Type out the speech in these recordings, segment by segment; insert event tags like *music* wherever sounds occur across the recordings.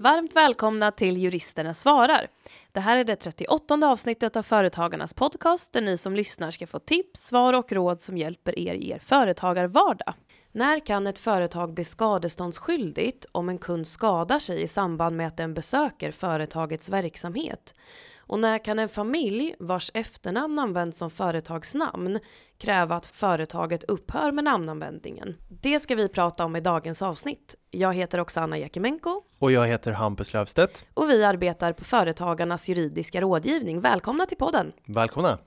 Varmt välkomna till Juristerna svarar. Det här är det 38 avsnittet av Företagarnas podcast där ni som lyssnar ska få tips, svar och råd som hjälper er i er företagarvardag. När kan ett företag bli skadeståndsskyldigt om en kund skadar sig i samband med att den besöker företagets verksamhet? Och när kan en familj vars efternamn används som företagsnamn kräva att företaget upphör med namnanvändningen? Det ska vi prata om i dagens avsnitt. Jag heter Oksana Jakimenko. Och jag heter Hampus Löfstedt. Och vi arbetar på Företagarnas juridiska rådgivning. Välkomna till podden! Välkomna!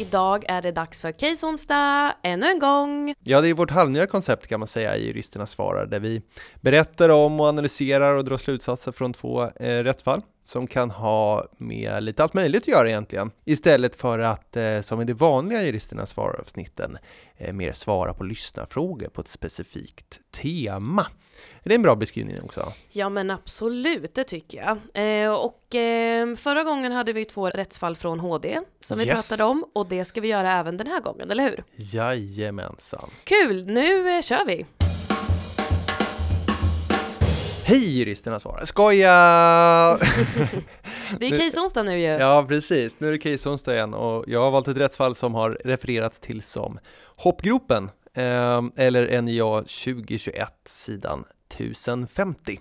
Idag är det dags för Case-onsdag, ännu en gång! Ja, det är vårt halvnya koncept kan man säga i Juristerna svarar, där vi berättar om och analyserar och drar slutsatser från två eh, rättsfall som kan ha med lite allt möjligt att göra egentligen. Istället för att, eh, som i det vanliga Juristerna svarar-avsnitten, eh, mer svara på lyssnarfrågor på ett specifikt tema. Är det en bra beskrivning också? Ja men absolut, det tycker jag. Eh, och förra gången hade vi två rättsfall från HD som vi yes. pratade om och det ska vi göra även den här gången, eller hur? Jajamensan. Kul, nu kör vi! Hej juristerna svarar! Skoja! det är *laughs* case-onsdag nu ju. Ja, precis. Nu är det case-onsdag igen och jag har valt ett rättsfall som har refererats till som Hoppgropen, eh, eller NJA 2021, sidan 1050.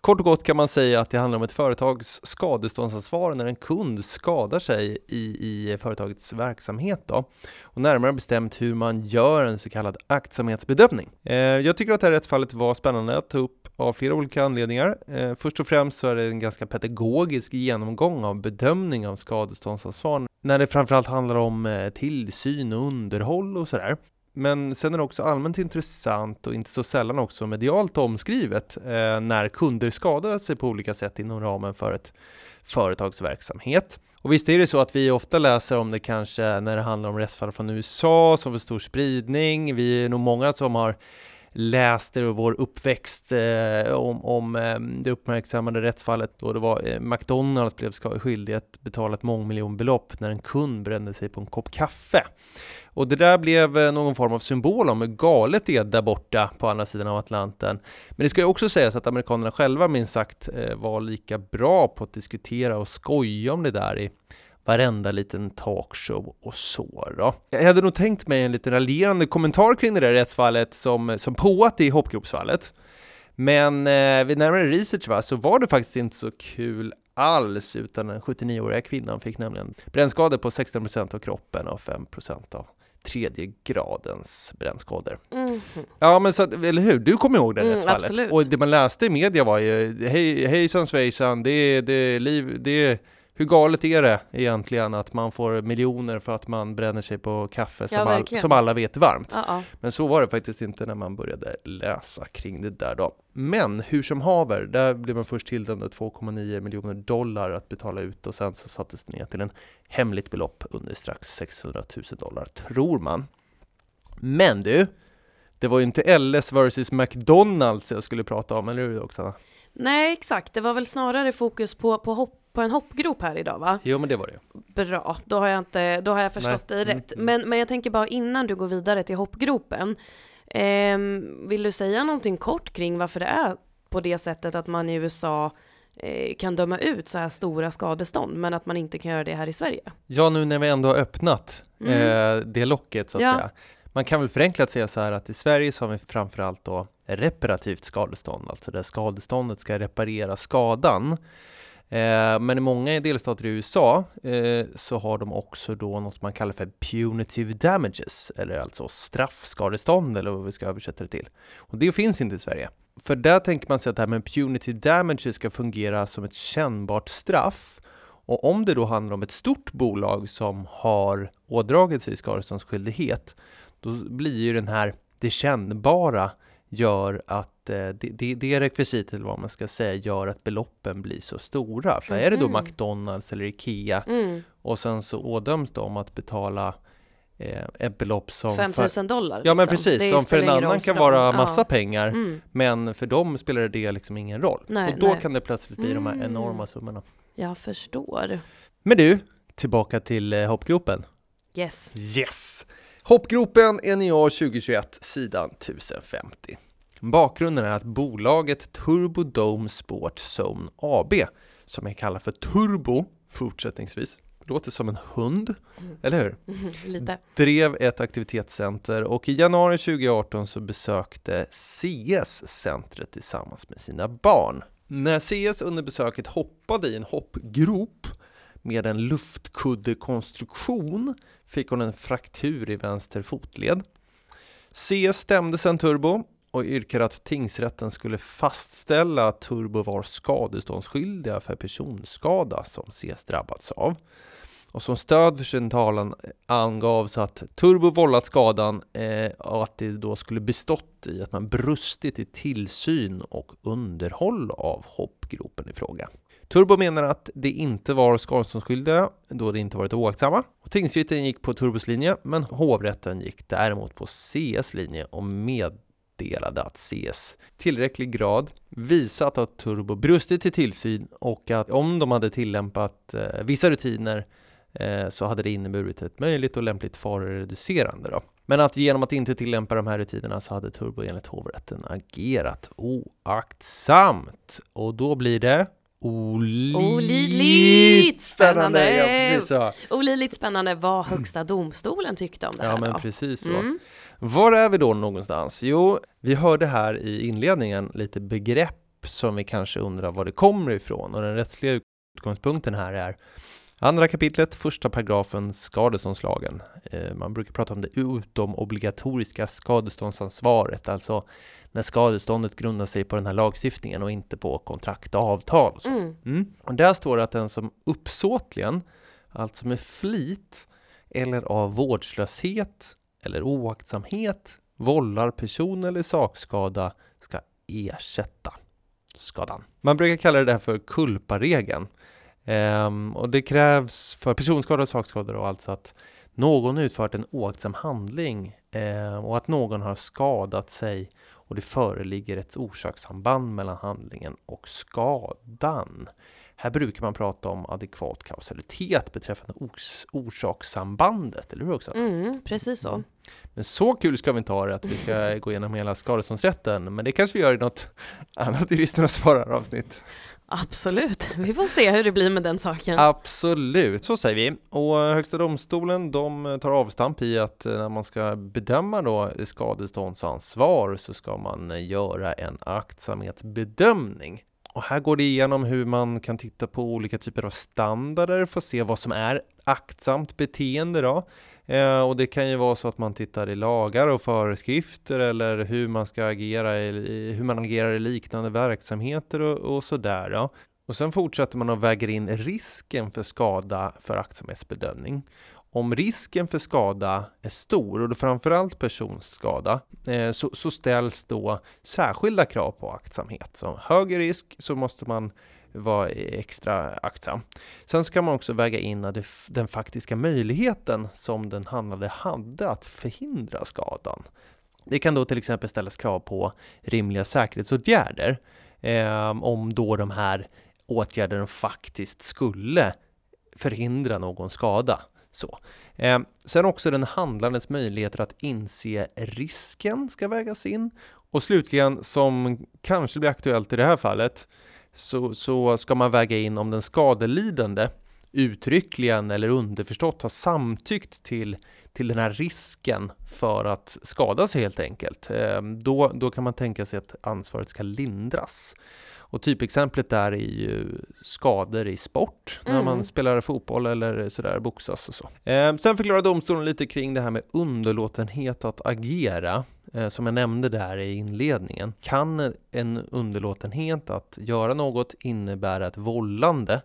Kort och gott kan man säga att det handlar om ett företags skadeståndsansvar när en kund skadar sig i, i företagets verksamhet. Då. Och närmare bestämt hur man gör en så kallad aktsamhetsbedömning. Eh, jag tycker att det här rättsfallet var spännande att ta upp av flera olika anledningar. Eh, först och främst så är det en ganska pedagogisk genomgång av bedömning av skadeståndsansvar när det framförallt handlar om eh, tillsyn och underhåll och sådär. Men sen är det också allmänt intressant och inte så sällan också medialt omskrivet eh, när kunder skadar sig på olika sätt inom ramen för ett företags verksamhet. Och visst är det så att vi ofta läser om det kanske när det handlar om rättsfall från USA som får stor spridning. Vi är nog många som har läste vår uppväxt eh, om, om ehm, det uppmärksammade rättsfallet då det var eh, McDonalds blev skyldig att betala ett mångmiljonbelopp när en kund brände sig på en kopp kaffe. Och det där blev eh, någon form av symbol om hur galet det är där borta på andra sidan av Atlanten. Men det ska ju också sägas att amerikanerna själva minst sagt eh, var lika bra på att diskutera och skoja om det där i varenda liten talkshow och så då. Jag hade nog tänkt mig en lite raljerande kommentar kring det där rättsfallet som, som påat i hoppgropsfallet. Men eh, vid närmare research va, så var det faktiskt inte så kul alls, utan den 79-åriga kvinnan fick nämligen brännskador på 16% av kroppen och 5% av tredje gradens brännskador. Mm. Ja men så, eller hur, du kommer ihåg det mm, rättsfallet? Absolut. Och det man läste i media var ju, hej, hejsan svejsan, det är, det är liv, det är hur galet är det egentligen att man får miljoner för att man bränner sig på kaffe som, ja, all, som alla vet är varmt? Uh -uh. Men så var det faktiskt inte när man började läsa kring det där då. Men hur som haver, där blev man först tilldömd 2,9 miljoner dollar att betala ut och sen så sattes det ner till en hemligt belopp under strax 600 000 dollar, tror man. Men du, det var ju inte LS versus McDonalds jag skulle prata om, eller hur Oksana? Nej, exakt. Det var väl snarare fokus på, på hopp på en hoppgrop här idag va? Jo men det var det Bra, då har jag, inte, då har jag förstått Nej. dig rätt. Mm. Men, men jag tänker bara innan du går vidare till hoppgropen. Eh, vill du säga någonting kort kring varför det är på det sättet att man i USA eh, kan döma ut så här stora skadestånd men att man inte kan göra det här i Sverige? Ja, nu när vi ändå har öppnat mm. eh, det locket så att ja. säga. Man kan väl förenklat säga så här att i Sverige så har vi framförallt då reparativt skadestånd, alltså där skadeståndet ska reparera skadan. Eh, men i många delstater i USA eh, så har de också då något man kallar för punitive damages, eller alltså straffskadestånd eller vad vi ska översätta det till. Och det finns inte i Sverige. För där tänker man sig att det här med punitive damages ska fungera som ett kännbart straff. Och om det då handlar om ett stort bolag som har ådragit sig skadeståndsskyldighet, då blir ju den här det kännbara gör att eh, det, det rekvisitet, eller vad man ska säga, gör att beloppen blir så stora. För mm. är det då McDonalds eller IKEA mm. och sen så ådöms de att betala eh, ett belopp som... 5000 dollar? Ja men liksom. precis, som för en annan kan vara massa ja. pengar, mm. men för dem spelar det liksom ingen roll. Nej, och då nej. kan det plötsligt bli de här mm. enorma summorna. Jag förstår. Men du, tillbaka till eh, hoppgropen. Yes. Yes! Hoppgropen NEA 2021, sidan 1050. Bakgrunden är att bolaget Turbo Dome Sport Zone AB, som jag kallar för Turbo fortsättningsvis, låter som en hund, mm. eller hur? *laughs* Lite. Drev ett aktivitetscenter och i januari 2018 så besökte CS centret tillsammans med sina barn. När CS under besöket hoppade i en hoppgrop med en luftkuddekonstruktion fick hon en fraktur i vänster fotled. CS stämde sedan Turbo och yrkade att tingsrätten skulle fastställa att Turbo var skadeståndsskyldiga för personskada som CS drabbats av. Och som stöd för sin talan angavs att Turbo vållat skadan eh, och att det då skulle bestått i att man brustit i tillsyn och underhåll av hoppgropen i fråga. Turbo menar att det inte var skadeståndsskyldiga då det inte varit oaktsamma. Och tingsrätten gick på Turbos linje men hovrätten gick däremot på CS linje och meddelade att CS tillräcklig grad visat att Turbo brustit i tillsyn och att om de hade tillämpat eh, vissa rutiner eh, så hade det inneburit ett möjligt och lämpligt farereducerande. Då. Men att genom att inte tillämpa de här rutinerna så hade Turbo enligt hovrätten agerat oaktsamt. Och då blir det Olidligt spännande! Ja, precis så. Olidligt spännande vad Högsta domstolen tyckte om det här Ja, men då. precis så. Mm. Var är vi då någonstans? Jo, vi hörde här i inledningen lite begrepp som vi kanske undrar var det kommer ifrån och den rättsliga utgångspunkten här är Andra kapitlet, första paragrafen, skadeståndslagen. Eh, man brukar prata om det utomobligatoriska skadeståndsansvaret, alltså när skadeståndet grundar sig på den här lagstiftningen och inte på kontrakt och avtal. Och, så. Mm. Mm. och där står det att den som uppsåtligen, alltså med flit eller av vårdslöshet eller oaktsamhet vållar person eller sakskada ska ersätta skadan. Man brukar kalla det där för kulparegeln. Ehm, och det krävs för personskada och sakskador då alltså att någon utfört en oaktsam handling eh, och att någon har skadat sig och det föreligger ett orsakssamband mellan handlingen och skadan. Här brukar man prata om adekvat kausalitet beträffande ors orsakssambandet, eller hur också? Mm, precis så. Men så kul ska vi inte ha det att vi ska gå igenom hela skadeståndsrätten, men det kanske vi gör i något annat juristerna svarar avsnitt. Absolut, *laughs* vi får se hur det blir med den saken. Absolut, så säger vi. Och Högsta domstolen de tar avstamp i att eh, när man ska bedöma då skadeståndsansvar så ska man eh, göra en aktsamhetsbedömning. Och här går det igenom hur man kan titta på olika typer av standarder för att se vad som är aktsamt beteende då. Eh, och det kan ju vara så att man tittar i lagar och föreskrifter eller hur man ska agera i, hur man agerar i liknande verksamheter och, och sådär. Ja. Och sen fortsätter man att väga in risken för skada för aktsamhetsbedömning. Om risken för skada är stor, och då framförallt personskada, eh, så, så ställs då särskilda krav på aktsamhet. Så högre risk så måste man vara e- extra aktsam. Sen ska man också väga in den faktiska möjligheten som den handlade hade att förhindra skadan. Det kan då till exempel ställas krav på rimliga säkerhetsåtgärder eh, om då de här åtgärderna faktiskt skulle förhindra någon skada. Så. Eh, sen också den handlandes möjligheter att inse risken ska vägas in. Och slutligen, som kanske blir aktuellt i det här fallet, så, så ska man väga in om den skadelidande uttryckligen eller underförstått har samtyckt till, till den här risken för att skada sig helt enkelt. Ehm, då, då kan man tänka sig att ansvaret ska lindras. Och typexemplet där är ju skador i sport, mm. när man spelar fotboll eller sådär, boxas och så. Eh, sen förklarar domstolen lite kring det här med underlåtenhet att agera. Eh, som jag nämnde där i inledningen. Kan en underlåtenhet att göra något innebära ett vållande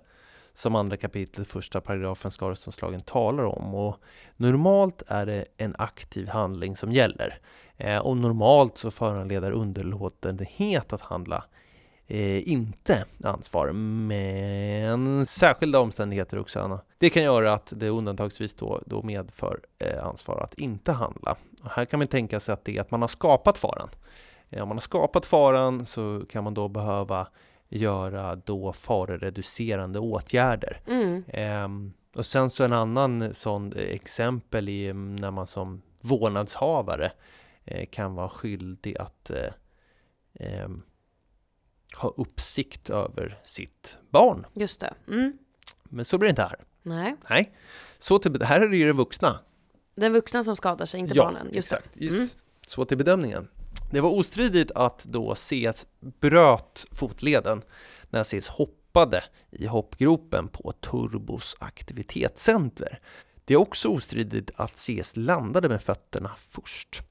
som andra kapitlet första paragrafen skadeståndslagen talar om. Och normalt är det en aktiv handling som gäller. Eh, och normalt så föranleder underlåtenhet att handla eh, inte ansvar. Men särskilda omständigheter också, Anna. Det kan göra att det undantagsvis då, då medför eh, ansvar att inte handla. Och här kan man tänka sig att det är att man har skapat faran. Eh, om man har skapat faran så kan man då behöva göra då farereducerande åtgärder. Mm. Eh, och sen så en annan sån exempel är när man som vårdnadshavare eh, kan vara skyldig att eh, eh, ha uppsikt över sitt barn. Just det. Mm. Men så blir det inte här. Nej. Nej. Så till, här är det ju den vuxna. Den vuxna som skadar sig, inte ja, barnen. Just det. exakt. Just. Mm. Så till bedömningen. Det var ostridigt att då CS bröt fotleden när CS hoppade i hoppgropen på Turbos aktivitetscenter. Det är också ostridigt att CS landade med fötterna först.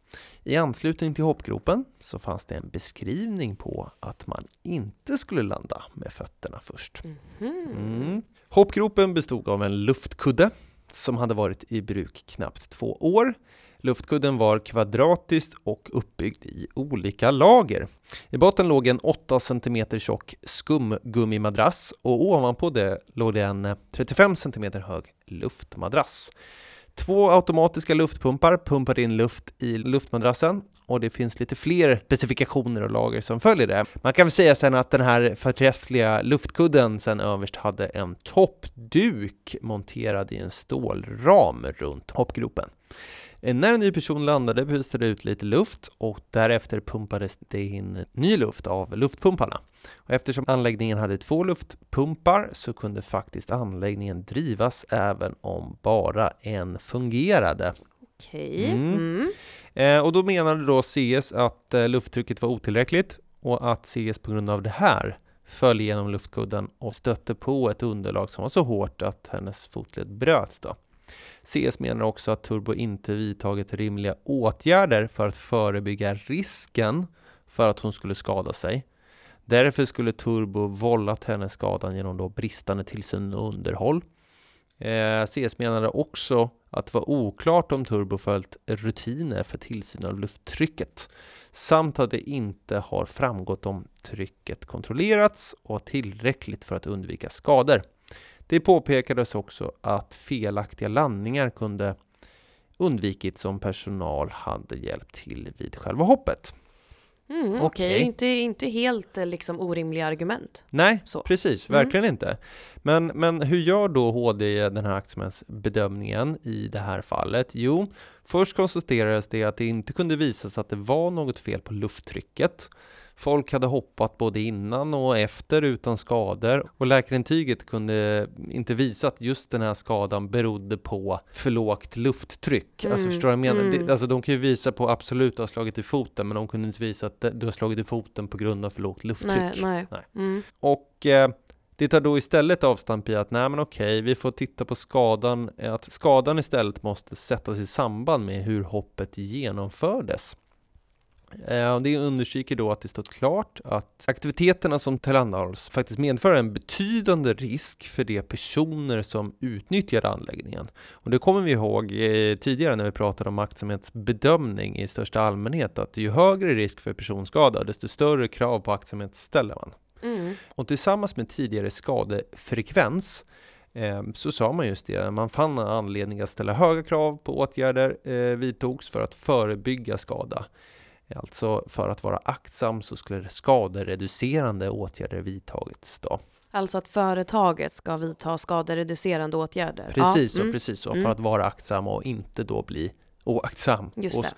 I anslutning till hoppgropen så fanns det en beskrivning på att man inte skulle landa med fötterna först. Mhm. Mm. Hoppgropen bestod av en luftkudde som hade varit i bruk knappt två år. Luftkudden var kvadratisk och uppbyggd i olika lager. I botten låg en 8 cm tjock skumgummimadrass och ovanpå det låg det en 35 cm hög luftmadrass. Två automatiska luftpumpar pumpade in luft i luftmadrassen och det finns lite fler specifikationer och lager som följer det. Man kan väl säga sen att den här förträffliga luftkudden sen överst hade en toppduk monterad i en stålram runt hoppgropen. Eh, när en ny person landade pustade det ut lite luft och därefter pumpades det in ny luft av luftpumparna. Och eftersom anläggningen hade två luftpumpar så kunde faktiskt anläggningen drivas även om bara en fungerade. Okej. Mm. Mm. Eh, och då menade då CS att eh, lufttrycket var otillräckligt och att CS på grund av det här föll genom luftkudden och stötte på ett underlag som var så hårt att hennes fotled bröts. Då. CS menar också att Turbo inte vidtagit rimliga åtgärder för att förebygga risken för att hon skulle skada sig. Därför skulle Turbo vållat henne skadan genom då bristande tillsyn och underhåll. Eh, CS menade också att det var oklart om Turbo följt rutiner för tillsyn av lufttrycket samt att det inte har framgått om trycket kontrollerats och tillräckligt för att undvika skador. Det påpekades också att felaktiga landningar kunde undvikits om personal hade hjälpt till vid själva hoppet. Mm, Okej, Okej. inte, inte helt eh, liksom orimliga argument. Nej, Så. precis, Mm. verkligen inte. Men, men hur gör då HD den här aktiemans bedömningen i det här fallet? Jo, först konstaterades det att det inte kunde visas att det var något fel på lufttrycket. Folk hade hoppat både innan och efter utan skador och läkarintyget kunde inte visa att just den här skadan berodde på för lågt lufttryck. Alltså Mm, förstår du vad jag menar? mm. Det, alltså de kan ju visa på absolut du har slagit i foten men de kunde inte visa att du har slagit i foten på grund av för lågt lufttryck. Nej, nej. Nej. Mm. Och eh, det tar då istället avstamp i att nej men okej, vi får titta på skadan, att skadan istället måste sättas i samband med hur hoppet genomfördes. Eh, Det understryker då att det stått klart att aktiviteterna som tillhandahålls faktiskt medför en betydande risk för de personer som utnyttjar anläggningen. Och det kommer vi ihåg eh, tidigare när vi pratade om aktsamhetsbedömning i största allmänhet, att ju högre risk för personskada, desto större krav på aktsamhet ställer man. Mm. Och tillsammans med tidigare skadefrekvens eh, så sa man just det, man fann anledning att ställa höga krav på åtgärder vidtogs för att förebygga skada. Alltså för att vara aktsam så skulle skadereducerande åtgärder vidtagits då. Alltså att företaget ska vidta skadereducerande åtgärder. Precis ja. så, mm. precis så, Mm. för att vara aktsam och inte då bli oaktsam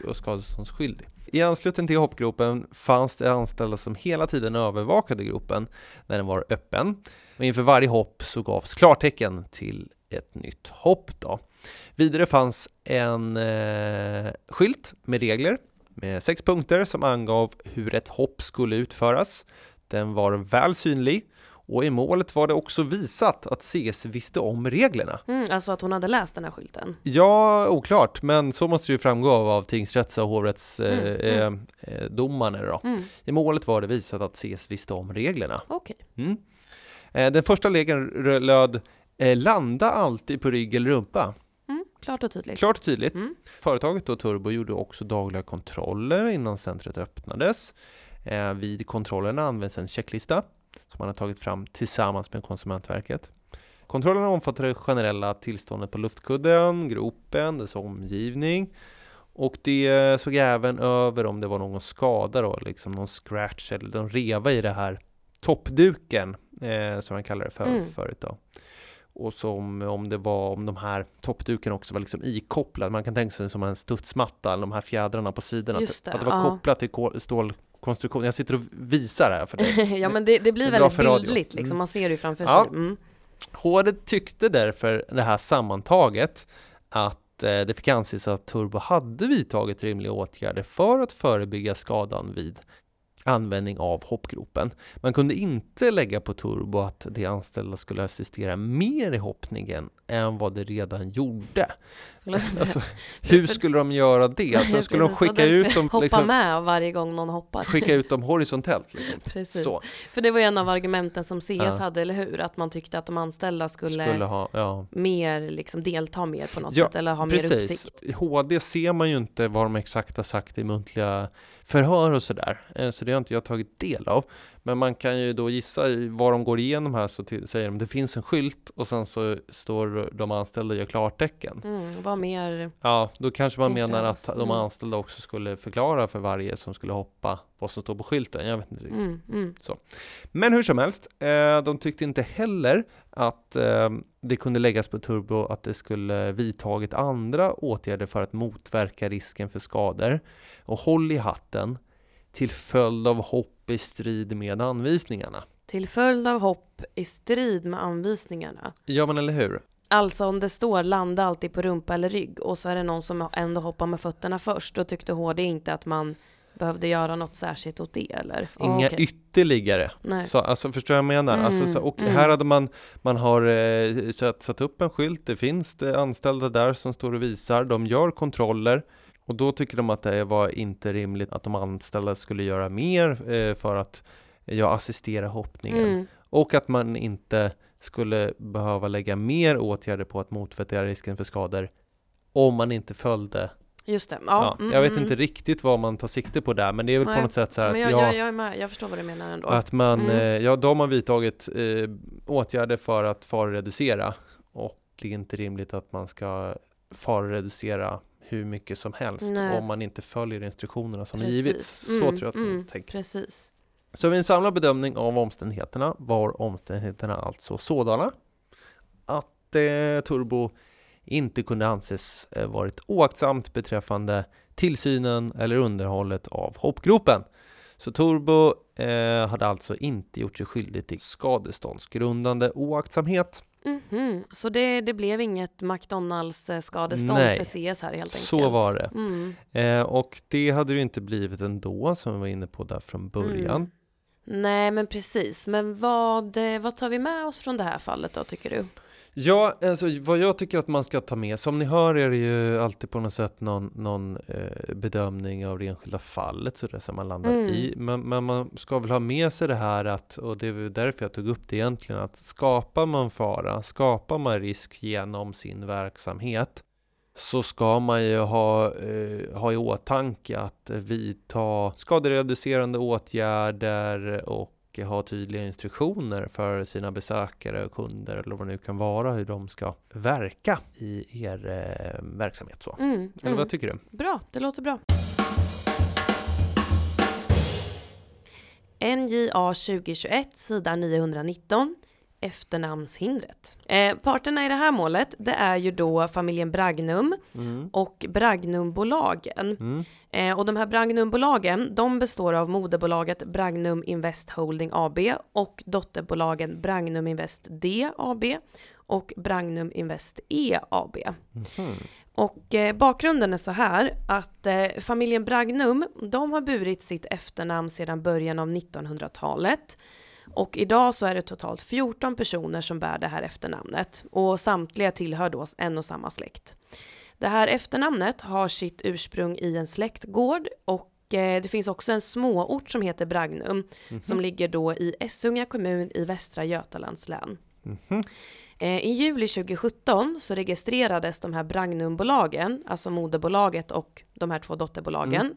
och skadeståndsskyldig. I anslutning till hoppgropen fanns det anställda som hela tiden övervakade gropen när den var öppen. Och inför varje hopp så gavs klartecken till ett nytt hopp. Då. Vidare fanns en eh, skylt med regler med sex punkter som angav hur ett hopp skulle utföras. Den var väl synlig och i målet var det också visat att CS visste om reglerna. Mm, alltså att hon hade läst den här skylten. Ja, oklart, men så måste det ju framgå av, tingsrätts och hovrättsdomarna. Mm, Eh, eh, domarna då. Mm. I målet var det visat att CS visste om reglerna. Okej. Mm. Eh, den första regeln löd eh, landa alltid på rygg eller rumpa. Klart och tydligt. Klart och tydligt. Mm. Företaget då, Turbo gjorde också dagliga kontroller innan centret öppnades. Eh, vid kontrollerna används en checklista som man har tagit fram tillsammans med Konsumentverket. Kontrollerna omfattar det generella tillståndet på luftkudden, gropen, dess omgivning och det såg även över om det var någon skada då, liksom någon scratch eller någon reva i det här toppduken eh, som man kallar det för Mm. förut då. Och som om det var om de här toppduken också var liksom ikopplad. Man kan tänka sig som en studsmatta eller de här fjädrarna på sidorna. Just det, att det var ja. kopplat till kol- stål konstruktion. Jag sitter och visar här för dig. *laughs* ja men det, det blir Det väldigt bildligt liksom, Mm. man ser det framför Ja. sig. Mm. HD tyckte därför det här sammantaget att eh, det fick anses att Turbo hade vidtagit rimliga åtgärder för att förebygga skadan vid användning av hoppgropen. Man kunde inte lägga på Turbo att de anställda skulle assistera mer i hoppningen än vad de redan gjorde. Alltså, hur skulle de göra det? Alltså, skulle de skicka ut dem, Hoppa liksom, med varje gång någon hoppar. skicka ut dem horisontellt? Liksom. *laughs* Precis. Så, För det var en av argumenten som CS Ja. hade, eller hur? Att man tyckte att de anställda skulle, skulle ha, ja. mer, liksom delta mer på något Ja, sätt, eller ha mer Precis. uppsikt. I HD ser man ju inte vad de exakt har sagt i muntliga förhör och sådär. Eh, Så det har inte jag tagit del av. Men man kan ju då gissa vad de går igenom här så till, säger de det finns en skylt och sen så står de anställda och gör klartecken. Mm, var mer, Ja, då kanske man menar att de mm. anställda också skulle förklara för varje som skulle hoppa vad som står på skylten. Jag vet inte riktigt. mm, mm. Men hur som helst, eh, de tyckte inte heller att eh, det kunde läggas på Turbo att det skulle vidtagit andra åtgärder för att motverka risken för skador. Och håll i hatten till följd av hopp i strid med anvisningarna. Till följd av hopp i strid med anvisningarna. Ja, men eller hur? Alltså om det står landa alltid på rumpa eller rygg och så är det någon som ändå hoppar med fötterna först, då tyckte HD inte att man behövde göra något särskilt åt det eller? Inga okej. ytterligare. Nej. Så, alltså, förstår jag vad jag menar? Mm, alltså, så, och mm. här hade man, man har eh, satt, satt upp en skylt, det finns det anställda där som står och visar, de gör kontroller och då tycker de att det var inte rimligt att de anställda skulle göra mer eh, för att ja, assistera hoppningen Mm. och att man inte skulle behöva lägga mer åtgärder på att motverka risken för skador om man inte följde. Just det. Ja, Ja, mm, jag vet mm. inte riktigt vad man tar sikte på där, men det är väl Nej, på något sätt så här att jag, ja, jag, jag är med, jag förstår vad du menar ändå. att man, Mm. eh, ja, de har vidtagit eh, åtgärder för att faroreducera och det är inte rimligt att man ska faroreducera hur mycket som helst Nej. om man inte följer instruktionerna som Precis. givits. Så Mm, tror jag att man mm, tänker. Precis. Så vid en samlad bedömning av omständigheterna var omständigheterna alltså sådana att eh, Turbo inte kunde anses eh, varit oaktsamt beträffande tillsynen eller underhållet av hoppgropen. Så Turbo eh, hade alltså inte gjort sig skyldig till skadeståndsgrundande oaktsamhet. Mhm. Så det, det blev inget McDonalds-skadestånd Nej. för CS här helt enkelt? Så var det. Mm. Eh, och det hade det ju inte blivit ändå som vi var inne på där från början. Mm. Nej, men precis. Men vad, eh, vad tar vi med oss från det här fallet då, tycker du? Ja, alltså vad jag tycker att man ska ta med, som ni hör är det ju alltid på något sätt någon, någon eh, bedömning av det enskilda fallet så det som man landar Mm. i. Men, men man ska väl ha med sig det här att, och det är därför jag tog upp det egentligen, att skapar man fara, skapar man risk genom sin verksamhet så ska man ju ha, eh, ha i åtanke att vidta skadereducerande åtgärder och ha tydliga instruktioner för sina besökare och kunder eller vad det nu kan vara hur de ska verka i er eh, verksamhet. Så. Mm. Eller Mm. vad tycker du? Bra, det låter bra. NJA 2021, sida 919, efternamnshindret. Eh, parterna i det här målet, det är ju då familjen Bragnum Mm. och Bragnumbolagen. Mm. Eh, och de här Bragnumbolagen, de består av moderbolaget Bragnum Invest Holding AB och dotterbolagen Bragnum Invest D AB och Bragnum Invest E AB. Mhm. Och eh, bakgrunden är så här att eh, familjen Bragnum, de har burit sitt efternamn sedan början av 1900-talet. Och idag så är det totalt 14 personer som bär det här efternamnet och samtliga tillhör då en och samma släkt. Det här efternamnet har sitt ursprung i en släktgård och eh, det finns också en småort som heter Bragnum Mhm. som ligger då i Essunga kommun i Västra Götalands län. Mhm. Eh, I juli 2017 så registrerades de här Bragnumbolagen, alltså moderbolaget och de här två dotterbolagen.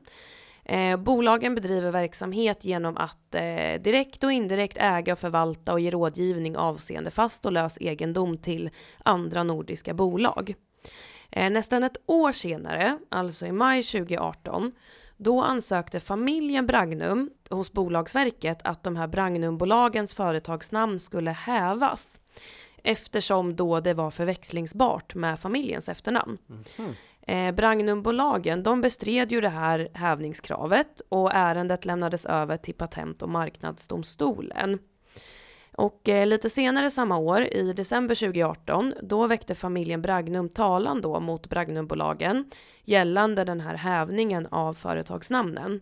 Eh, bolagen bedriver verksamhet genom att eh, direkt och indirekt äga, och förvalta och ge rådgivning avseende fast och lös egendom till andra nordiska bolag. Eh, nästan ett år senare, alltså i maj 2018, då ansökte familjen Bragnum hos Bolagsverket att de här Bragnumbolagens företagsnamn skulle hävas eftersom då det var förväxlingsbart med familjens efternamn. Mhm. Eh, Bragnumbolagen de bestred ju det här hävningskravet och ärendet lämnades över till Patent och marknadsdomstolen. Och eh, lite senare samma år, i december 2018, då väckte familjen Bragnum talan då mot Bragnumbolagen gällande den här hävningen av företagsnamnen.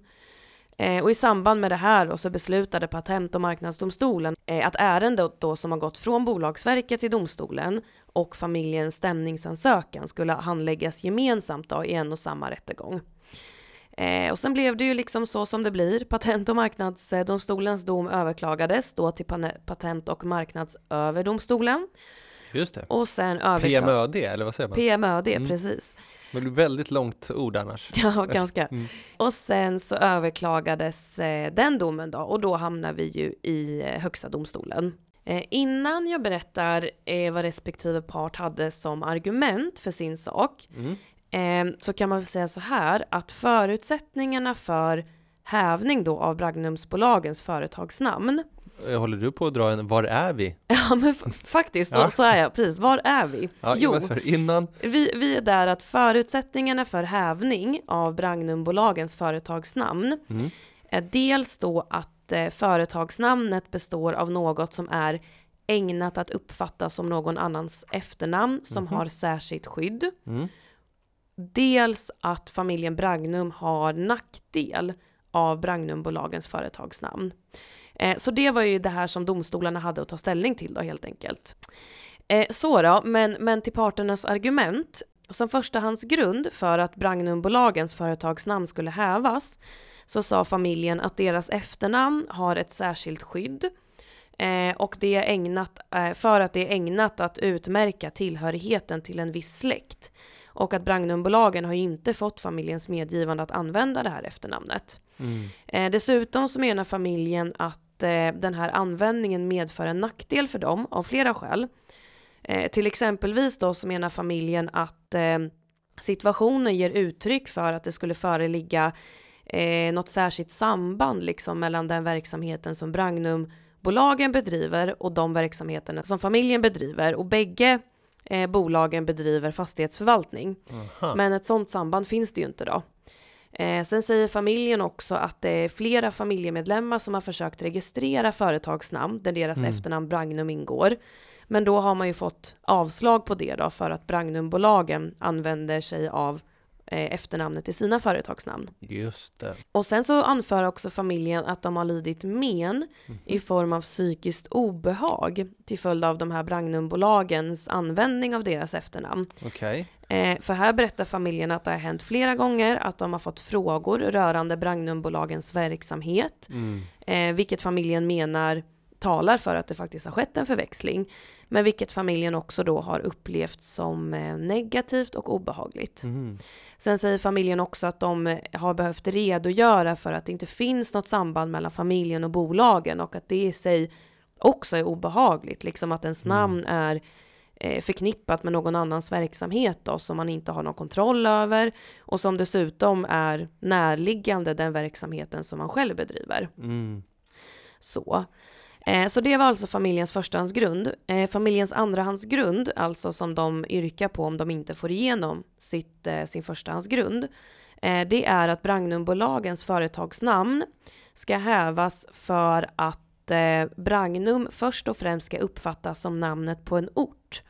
Eh, och i samband med det här då, så beslutade Patent och marknadsdomstolen eh, att ärendet då som har gått från Bolagsverket till domstolen och familjens stämningsansökan skulle handläggas gemensamt då, i en och samma rättegång. Eh, och sen blev det ju liksom så som det blir. Patent och marknadsdomstolens dom överklagades då till Patent och marknadsöverdomstolen. Just det. Och sen överklagades... PMÖD, eller vad säger man? PMÖD, mm. precis. Det blir väldigt långt ord annars. *laughs* Ja, ganska. Mm. Och sen så överklagades eh, den domen då och då hamnar vi ju i eh, högsta domstolen. Eh, innan jag berättar eh, vad respektive part hade som argument för sin sak mm. Eh, så kan man säga så här att förutsättningarna för hävning då av Bragnumsbolagens företagsnamn Håller du på att dra en Var är vi? *laughs* Ja men faktiskt, ja. så är jag, precis, var är vi? Ja, jo, innan vi, vi är där att förutsättningarna för hävning av Bragnumbolagens företagsnamn mm. är dels då att eh, företagsnamnet består av något som är ägnat att uppfattas som någon annans efternamn som mm. har särskilt skydd. Mm dels att familjen Bragnum har nackdel av Bragnumbolagens företagsnamn. Eh, så det var ju det här som domstolarna hade att ta ställning till då helt enkelt. Eh, så då, men, men till parternas argument. Som förstahandsgrund för att Bragnumbolagens företagsnamn skulle hävas så sa familjen att deras efternamn har ett särskilt skydd eh, och det är ägnat, eh, för att det är ägnat att utmärka tillhörigheten till en viss släkt och att Bragnumbolagen har ju inte fått familjens medgivande att använda det här efternamnet. Mm. Eh, dessutom så menar familjen att eh, den här användningen medför en nackdel för dem av flera skäl. Eh, till exempelvis då så menar familjen att eh, situationen ger uttryck för att det skulle föreligga eh, något särskilt samband liksom mellan den verksamheten som Bragnumbolagen bedriver och de verksamheterna som familjen bedriver och bägge eh, bolagen bedriver fastighetsförvaltning. Aha. Men ett sådant samband finns det ju inte då. Eh, sen säger familjen också att det är flera familjemedlemmar som har försökt registrera företagsnamn där deras mm. efternamn Bragnum ingår. Men då har man ju fått avslag på det då för att Bragnumbolagen använder sig av efternamnet i sina företagsnamn. Just det. Och sen så anför också familjen att de har lidit men mm. i form av psykiskt obehag till följd av de här Bragnumbolagens användning av deras efternamn. Okay. Eh, för här berättar familjen att det har hänt flera gånger att de har fått frågor rörande Bragnumbolagens verksamhet, mm. eh, vilket familjen menar talar för att det faktiskt har skett en förväxling. Men vilket familjen också då har upplevt som eh, negativt och obehagligt. Mm. Sen säger familjen också att de eh, har behövt redogöra för att det inte finns något samband mellan familjen och bolagen och att det i sig också är obehagligt. Liksom att ens mm. namn är eh, förknippat med någon annans verksamhet då, som man inte har någon kontroll över och som dessutom är närliggande den verksamheten som man själv bedriver. Mm. Så. Eh, så det var alltså familjens förstahandsgrund. Eh, familjens andrahandsgrund, alltså som de yrkar på om de inte får igenom sitt, eh, sin förstahandsgrund, eh, det är att Bragnumbolagens företagsnamn ska hävas för att eh, Bragnum först och främst ska uppfattas som namnet på en ort.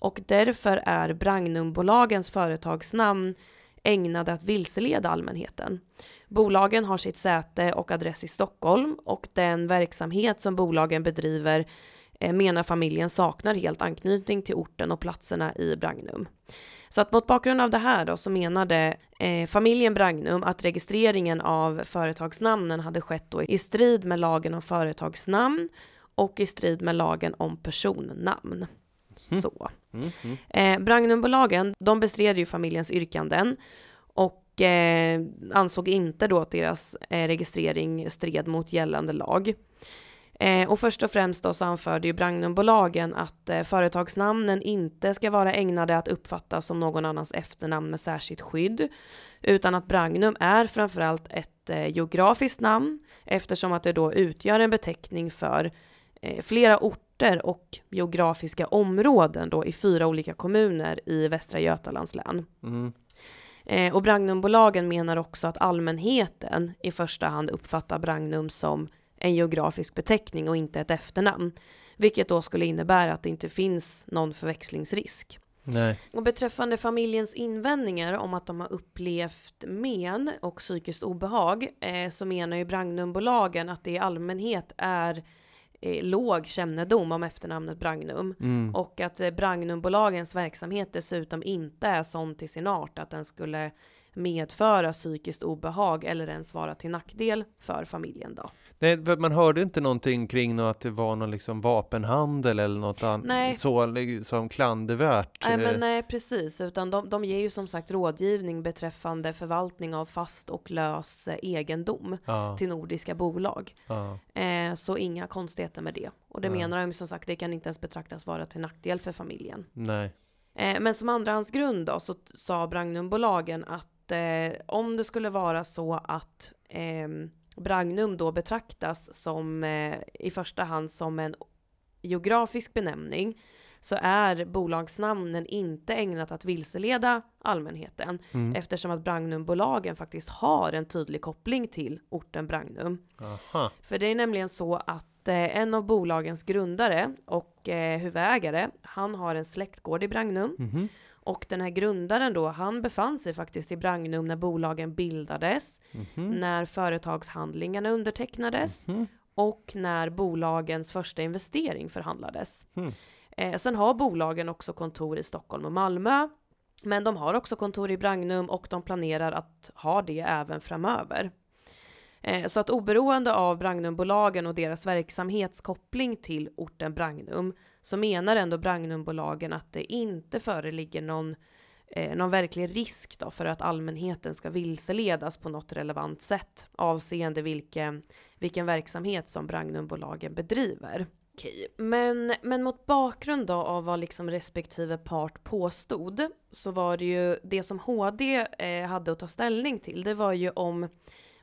Och därför är Bragnumbolagens företagsnamn ägnade att vilseleda allmänheten. Bolagen har sitt säte och adress i Stockholm och den verksamhet som bolagen bedriver eh, menar familjen saknar helt anknytning till orten och platserna i Bragnum. Så att mot bakgrund av det här då så menade eh, familjen Bragnum att registreringen av företagsnamnen hade skett då i strid med lagen om företagsnamn och i strid med lagen om personnamn. Mm. Så. Mm, mm. Eh, Bragnumbolagen, de bestred ju familjens yrkanden och eh, ansåg inte då att deras eh, registrering stred mot gällande lag. Eh, och först och främst då så anförde ju Bragnumbolagen att eh, företagsnamnen inte ska vara ägnade att uppfattas som någon annans efternamn med särskilt skydd, utan att Bragnum är framförallt ett eh, geografiskt namn eftersom att det då utgör en beteckning för eh, flera orter orter och geografiska områden då i fyra olika kommuner i Västra Götalands län. Mm. Eh, och Bragnumbolagen menar också att allmänheten i första hand uppfattar Bragnum som en geografisk beteckning och inte ett efternamn. Vilket då skulle innebära att det inte finns någon förväxlingsrisk. Nej. Och beträffande familjens invändningar om att de har upplevt men och psykiskt obehag eh, så menar ju Bragnumbolagen att det i allmänhet är eh, låg kännedom om efternamnet Bragnum Mm. och att eh, Bragnumbolagens verksamhet dessutom inte är sån till sin art att den skulle medföra psykiskt obehag eller ens vara till nackdel för familjen då. Nej, för man hörde inte någonting kring något att det var någon liksom vapenhandel eller något annat så liksom klandervärt. Nej eh, men nej precis, utan de, de ger ju som sagt rådgivning beträffande förvaltning av fast och lös eh, egendom ja, till nordiska bolag. ja, Eh, så inga konstigheter med det. Och det Ja. menar de som sagt, det kan inte ens betraktas vara till nackdel för familjen. nej. Eh, men som andrahandsgrund då så sa Bragnumbolagen att eh, om det skulle vara så att eh, Bragnum då betraktas som eh, i första hand som en geografisk benämning så är bolagsnamnen inte ägnat att vilseleda allmänheten Mm. eftersom att Bragnumbolagen faktiskt har en tydlig koppling till orten Bragnum. Aha. För det är nämligen så att eh, en av bolagens grundare och eh, huvudägare, han har en släktgård i Bragnum. Mhm. Och den här grundaren då, han befann sig faktiskt i Bragnum när bolagen bildades, Mhm. när företagshandlingarna undertecknades Mhm. och när bolagens första investering förhandlades. Mm. Eh, sen har bolagen också kontor i Stockholm och Malmö. Men de har också kontor i Bragnum och de planerar att ha det även framöver. Eh, så att oberoende av Bragnumbolagen och deras verksamhetskoppling till orten Bragnum så menar ändå Bragnumbolagen att det inte föreligger någon, eh, någon verklig risk då för att allmänheten ska vilseledas på något relevant sätt avseende vilken, vilken verksamhet som Bragnumbolagen bedriver. Okej, men, men mot bakgrund då av vad liksom respektive part påstod så var det ju det som HD eh, hade att ta ställning till det var ju om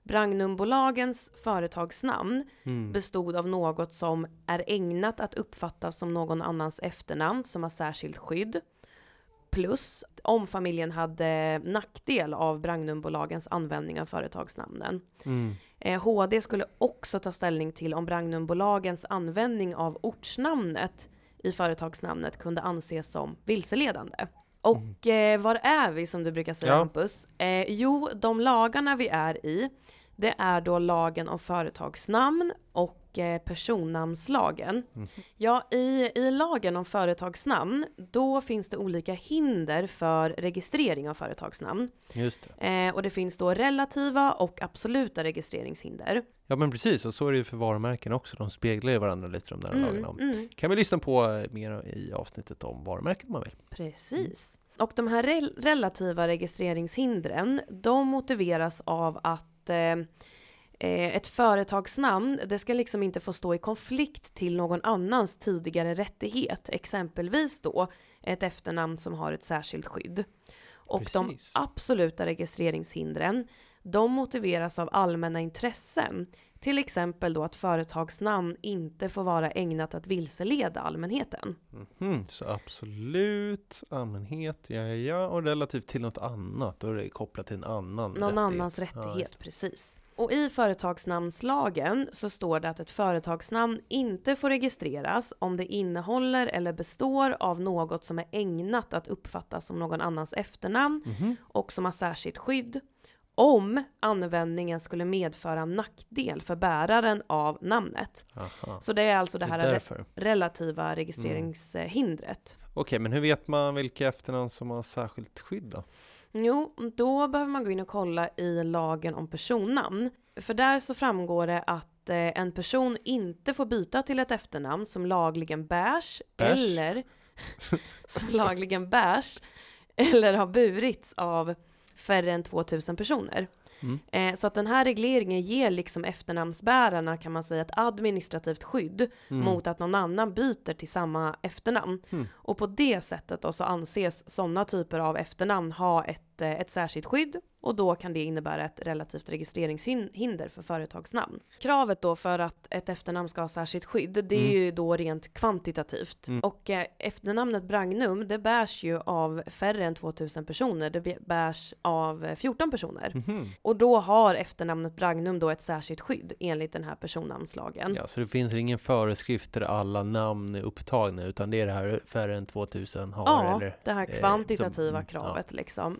Bragnumbolagens företagsnamn Mm. bestod av något som är ägnat att uppfattas som någon annans efternamn som har särskilt skydd. Plus om familjen hade nackdel av Bragnumbolagens användning av företagsnamnen. Mm. Eh, HD skulle också ta ställning till om Bragnumbolagens användning av ortsnamnet i företagsnamnet kunde anses som vilseledande. Och eh, var är vi som du brukar säga Ja. Hampus? Eh, jo, de lagarna vi är i, det är då lagen om företagsnamn och eh, personnamnslagen. Mhm. Ja, i, i lagen om företagsnamn, då finns det olika hinder för registrering av företagsnamn. Just det. Eh, och det finns då relativa och absoluta registreringshinder. Ja men precis, och så är det ju för varumärken också. De speglar ju varandra lite de där Mm, lagarna. mm, Kan vi lyssna på eh, mer i avsnittet om varumärken om man vill. precis. Och de här rel- relativa registreringshindren, de motiveras av att eh, ett företagsnamn, det ska liksom inte få stå i konflikt till någon annans tidigare rättighet. Exempelvis då ett efternamn som har ett särskilt skydd. Och de Precis. absoluta registreringshindren, de motiveras av allmänna intressen. Till exempel då att företagsnamn inte får vara ägnat att vilseleda allmänheten. Mhm, Så absolut, allmänhet, ja, ja, ja, och relativt till något annat. Då är det kopplat till en annan Någon rättighet. annans Ja, rättighet, det. precis. Och i företagsnamnslagen så står det att ett företagsnamn inte får registreras om det innehåller eller består av något som är ägnat att uppfattas som någon annans efternamn Mhm. och som har särskilt skydd om användningen skulle medföra nackdel för bäraren av namnet. Aha. Så det är alltså det Det här är re- relativa registreringshindret. Okej, men hur vet man vilka efternamn som har särskilt skydd då? Jo, då behöver man gå in och kolla i lagen om personnamn. För där så framgår det att eh, en person inte får byta till ett efternamn som lagligen bärs Bärs? eller *laughs* som lagligen bärs eller har burits av färre än 2000 personer. Mm. Eh, så att den här regleringen ger liksom efternamnsbärarna kan man säga ett administrativt skydd Mm. mot att någon annan byter till samma efternamn. Mm. Och på det sättet då så anses sådana typer av efternamn ha ett, eh, ett särskilt skydd och då kan det innebära ett relativt registreringshinder för företagsnamn. Kravet då för att ett efternamn ska ha särskilt skydd, det är Mm. ju då rent kvantitativt. Mm. Och eh, efternamnet Bragnum, det bärs ju av färre än 2000 personer, det bärs av eh, 14 personer. Mhm. Och då har efternamnet Bragnum då ett särskilt skydd enligt den här personnamnslagen. Ja, så det finns ingen föreskrift där alla namn är upptagna utan det är det här färre än 2000 har Ja, eller? det här eh, kvantitativa som- mm, kravet liksom.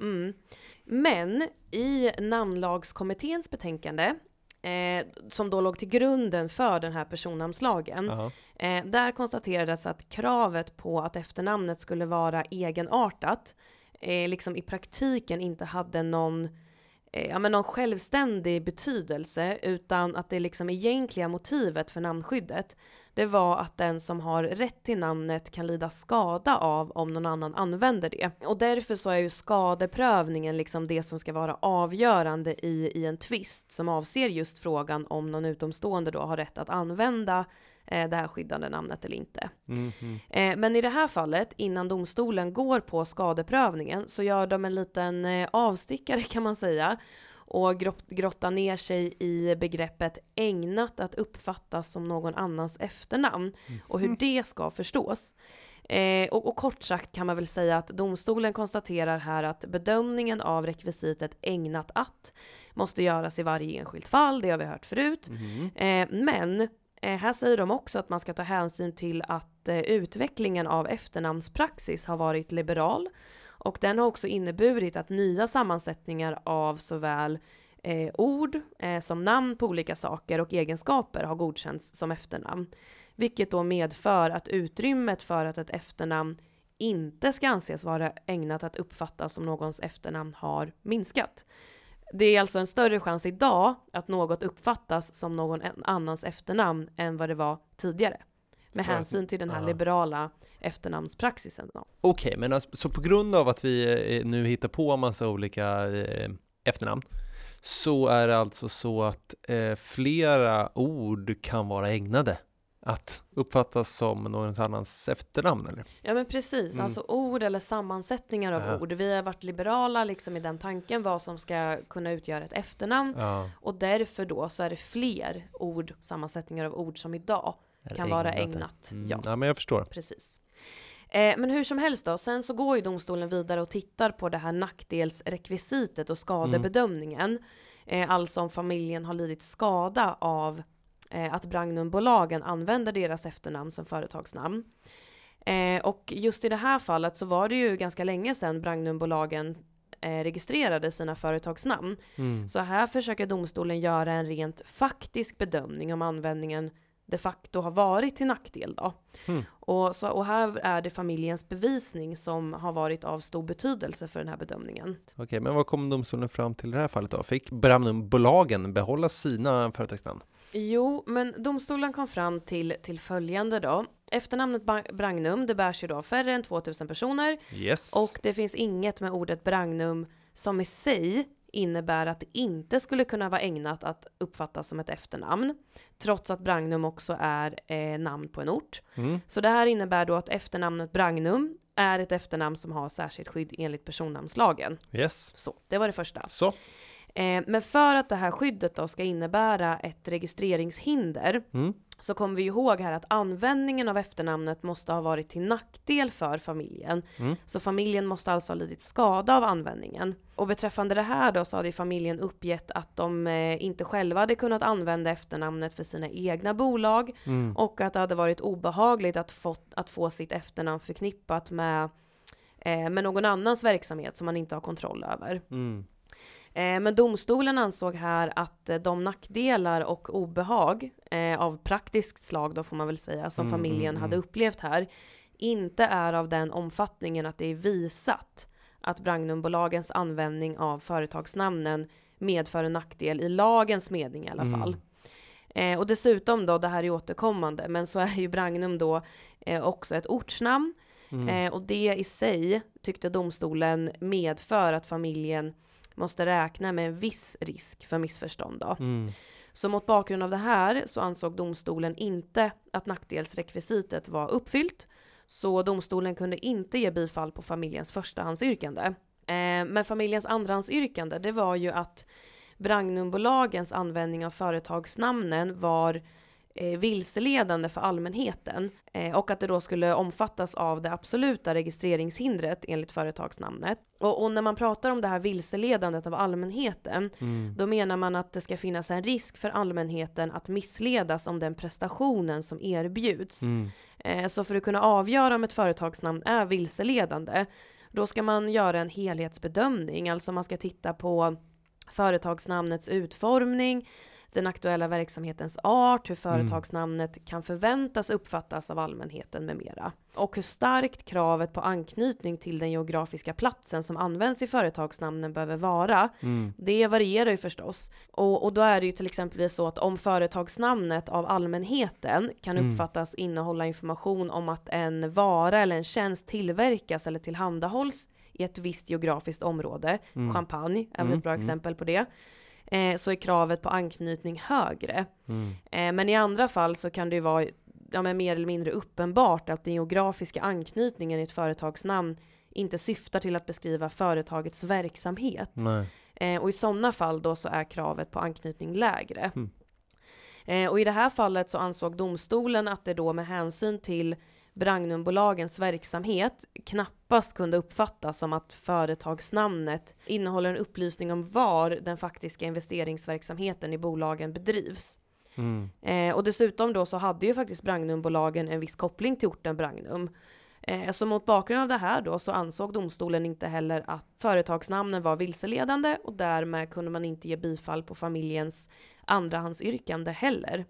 Men i namnlagskommitténs betänkande, eh, som då låg till grunden för den här personnamnslagen, Ja. eh, där konstaterades att kravet på att efternamnet skulle vara egenartat, eh, liksom i praktiken inte hade någon eh, ja, men någon självständig betydelse utan att det liksom egentliga motivet för namnskyddet det var att den som har rätt till namnet kan lida skada av om någon annan använder det. Och därför så är ju skadeprövningen liksom det som ska vara avgörande i, i en tvist som avser just frågan om någon utomstående då har rätt att använda eh, det här skyddande namnet eller inte. Mhm. Eh, men i det här fallet, innan domstolen går på skadeprövningen, så gör de en liten eh, avstickare kan man säga och grott, grottar ner sig i begreppet ägnat att uppfattas som någon annans efternamn och hur det ska förstås. Eh, och, och kort sagt kan man väl säga att domstolen konstaterar här att bedömningen av rekvisitet ägnat att måste göras i varje enskilt fall, det har vi hört förut. Mhm. Eh, men eh, här säger de också att man ska ta hänsyn till att eh, utvecklingen av efternamnspraxis har varit liberal och den har också inneburit att nya sammansättningar av såväl eh, ord eh, som namn på olika saker och egenskaper har godkänts som efternamn. Vilket då medför att utrymmet för att ett efternamn inte ska anses vara ägnat att uppfattas som någons efternamn har minskat. Det är alltså en större chans idag att något uppfattas som någon annans efternamn än vad det var tidigare. Med För hänsyn till den här ja. liberala efternamnspraxisen. Okej, men alltså, så på grund av att vi eh, nu hittar på en massa olika eh, efternamn så är det alltså så att eh, flera ord kan vara ägnade att uppfattas som någon annans efternamn eller? Ja men precis, Mm. alltså ord eller sammansättningar av Ja. ord. Vi har varit liberala liksom i den tanken vad som ska kunna utgöra ett efternamn. Ja, Och därför då så är det fler ord, sammansättningar av ord som idag kan vara ägnat. Mm, Ja. ja, men jag förstår. Precis. Eh, men hur som helst då, sen så går ju domstolen vidare och tittar på det här nackdelsrekvisitet och skadebedömningen. Eh, alltså om familjen har lidit skada av eh, att Bragnumbolagen använder deras efternamn som företagsnamn. Eh, och just i det här fallet så var det ju ganska länge sedan Bragnumbolagen eh, registrerade sina företagsnamn. Mm. Så här försöker domstolen göra en rent faktisk bedömning om användningen de facto har varit till nackdel då. Mm. Och, så, och här är det familjens bevisning som har varit av stor betydelse för den här bedömningen. Okej, men vad kom domstolen fram till i det här fallet då? Fick Bramnum-bolagen behålla sina företagsnamn? Jo, men domstolen kom fram till, till följande då. Efternamnet Bragnum, det bärs ju då av färre än 2000 personer Yes. och det finns inget med ordet Bragnum som i sig innebär att det inte skulle kunna vara ägnat att uppfattas som ett efternamn, trots att Bragnum också är eh, namn på en ort. Mm. Så det här innebär då att efternamnet Bragnum är ett efternamn som har särskilt skydd enligt personnamnslagen. Yes. Så, det var det första. Så. Eh, men för att det här skyddet då ska innebära ett registreringshinder Mm. Så kommer vi ihåg här att användningen av efternamnet måste ha varit till nackdel för familjen. Mm. Så familjen måste alltså ha lidit skada av användningen. Och beträffande det här då så hade familjen uppgett att de eh, inte själva hade kunnat använda efternamnet för sina egna bolag Mm. och att det hade varit obehagligt att få, att få sitt efternamn förknippat med, eh, med någon annans verksamhet som man inte har kontroll över. Mm. Eh, men domstolen ansåg här att eh, de nackdelar och obehag eh, av praktiskt slag då får man väl säga som Mm, familjen mm, hade mm. upplevt här inte är av den omfattningen att det är visat att Bragnumbolagens användning av företagsnamnen medför en nackdel i lagens mening i alla Mm. fall. Eh, och dessutom då, det här är återkommande, men så är ju Bragnum då eh, också ett ortsnamn Mm. Eh, och det i sig tyckte domstolen medför att familjen måste räkna med en viss risk för missförstånd. Då. Mm. Så mot bakgrund av det här så ansåg domstolen inte att nackdelsrekvisitet var uppfyllt. Så domstolen kunde inte ge bifall på familjens förstahandsyrkande. Eh, men familjens andrahandsyrkande det var ju att Brangnumbolagens användning av företagsnamnen var eh, vilseledande för allmänheten eh, och att det då skulle omfattas av det absoluta registreringshindret enligt företagsnamnet. Och, och när man pratar om det här vilseledandet av allmänheten, Mm. då menar man att det ska finnas en risk för allmänheten att missledas om den prestationen som erbjuds. Mm. Eh, så för att kunna avgöra om ett företagsnamn är vilseledande, då ska man göra en helhetsbedömning, alltså man ska titta på företagsnamnets utformning, den aktuella verksamhetens art, hur företagsnamnet kan förväntas uppfattas av allmänheten med mera. Och hur starkt kravet på anknytning till den geografiska platsen som används i företagsnamnen behöver vara. Mm. Det varierar ju förstås. Och, och då är det ju till exempel så att om företagsnamnet av allmänheten kan Mm. uppfattas innehålla information om att en vara eller en tjänst tillverkas eller tillhandahålls i ett visst geografiskt område, Mm. champagne är väl Mm, ett bra mm. exempel på det, eh, så är kravet på anknytning högre. Mm. Eh, men i andra fall så kan det ju vara ja, men mer eller mindre uppenbart att den geografiska anknytningen i ett företagsnamn inte syftar till att beskriva företagets verksamhet. Eh, och i sådana fall då så är kravet på anknytning lägre. Mm. Eh, och i det här fallet så ansåg domstolen att det då med hänsyn till Brangnumbolagens verksamhet knappast kunde uppfattas som att företagsnamnet innehåller en upplysning om var den faktiska investeringsverksamheten i bolagen bedrivs. Mm. Eh, och dessutom då så hade ju faktiskt Brangnumbolagen en viss koppling till orten Bragnum. Eh, så mot bakgrund av det här då så ansåg domstolen inte heller att företagsnamnen var vilseledande och därmed kunde man inte ge bifall på familjens andrahandsyrkande heller.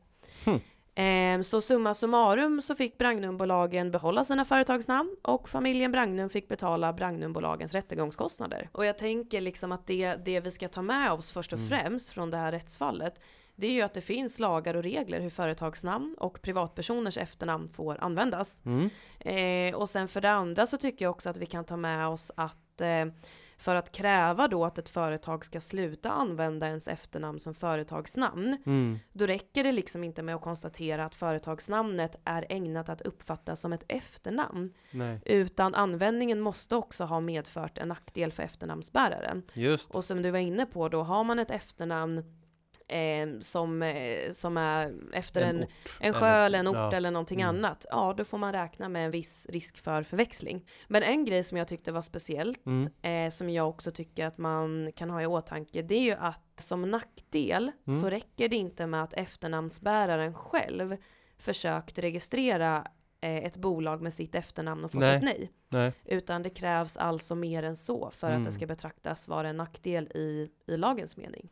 Hmm. Eh, så summa summarum så fick Brangnumbolagen behålla sina företagsnamn och familjen Bragnum fick betala Brangnumbolagens rättegångskostnader. Och jag tänker liksom att det, det vi ska ta med oss först och Mm. främst från det här rättsfallet det är ju att det finns lagar och regler hur företagsnamn och privatpersoners efternamn får användas. Mm. Eh, och sen för det andra så tycker jag också att vi kan ta med oss att eh, för att kräva då att ett företag ska sluta använda ens efternamn som företagsnamn, Mm. då räcker det liksom inte med att konstatera att företagsnamnet är ägnat att uppfattas som ett efternamn, Nej. utan användningen måste också ha medfört en nackdel för efternamnsbäraren. Just. Och som du var inne på då, har man ett efternamn eh, som, eh, som är efter en, ort. en sjö eller en ort ja. eller någonting Mm. annat, ja då får man räkna med en viss risk för förväxling. Men en grej som jag tyckte var speciellt, Mm. eh, som jag också tycker att man kan ha i åtanke, det är ju att som nackdel Mm. så räcker det inte med att efternamnsbäraren själv försökt registrera eh, ett bolag med sitt efternamn och fått Nej. ett nej. Nej. Utan det krävs alltså mer än så för Mm. att det ska betraktas vara en nackdel i, i lagens mening.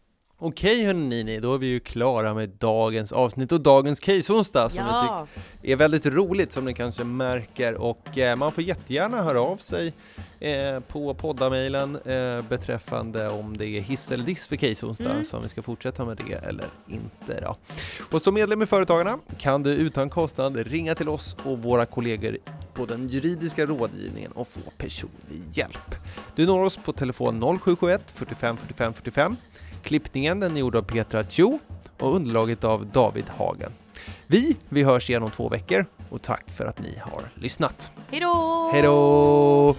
Okej hörni, då är vi ju klara med dagens avsnitt och dagens case-onsdag som vi Ja, tycker är väldigt roligt som ni kanske märker och eh, man får jättegärna höra av sig eh, på poddamailen eh, beträffande om det är hiss eller diss för case-onsdag Mm. så om vi ska fortsätta med det eller inte då. Och som medlem i Företagarna kan du utan kostnad ringa till oss och våra kollegor på den juridiska rådgivningen och få personlig hjälp. Du når oss på telefon 0771 45 45 45 Klippningen den är gjord av Petra Tjo och underlaget av David Hagen. Vi, vi hörs igen om två veckor och tack för att ni har lyssnat. Hej då!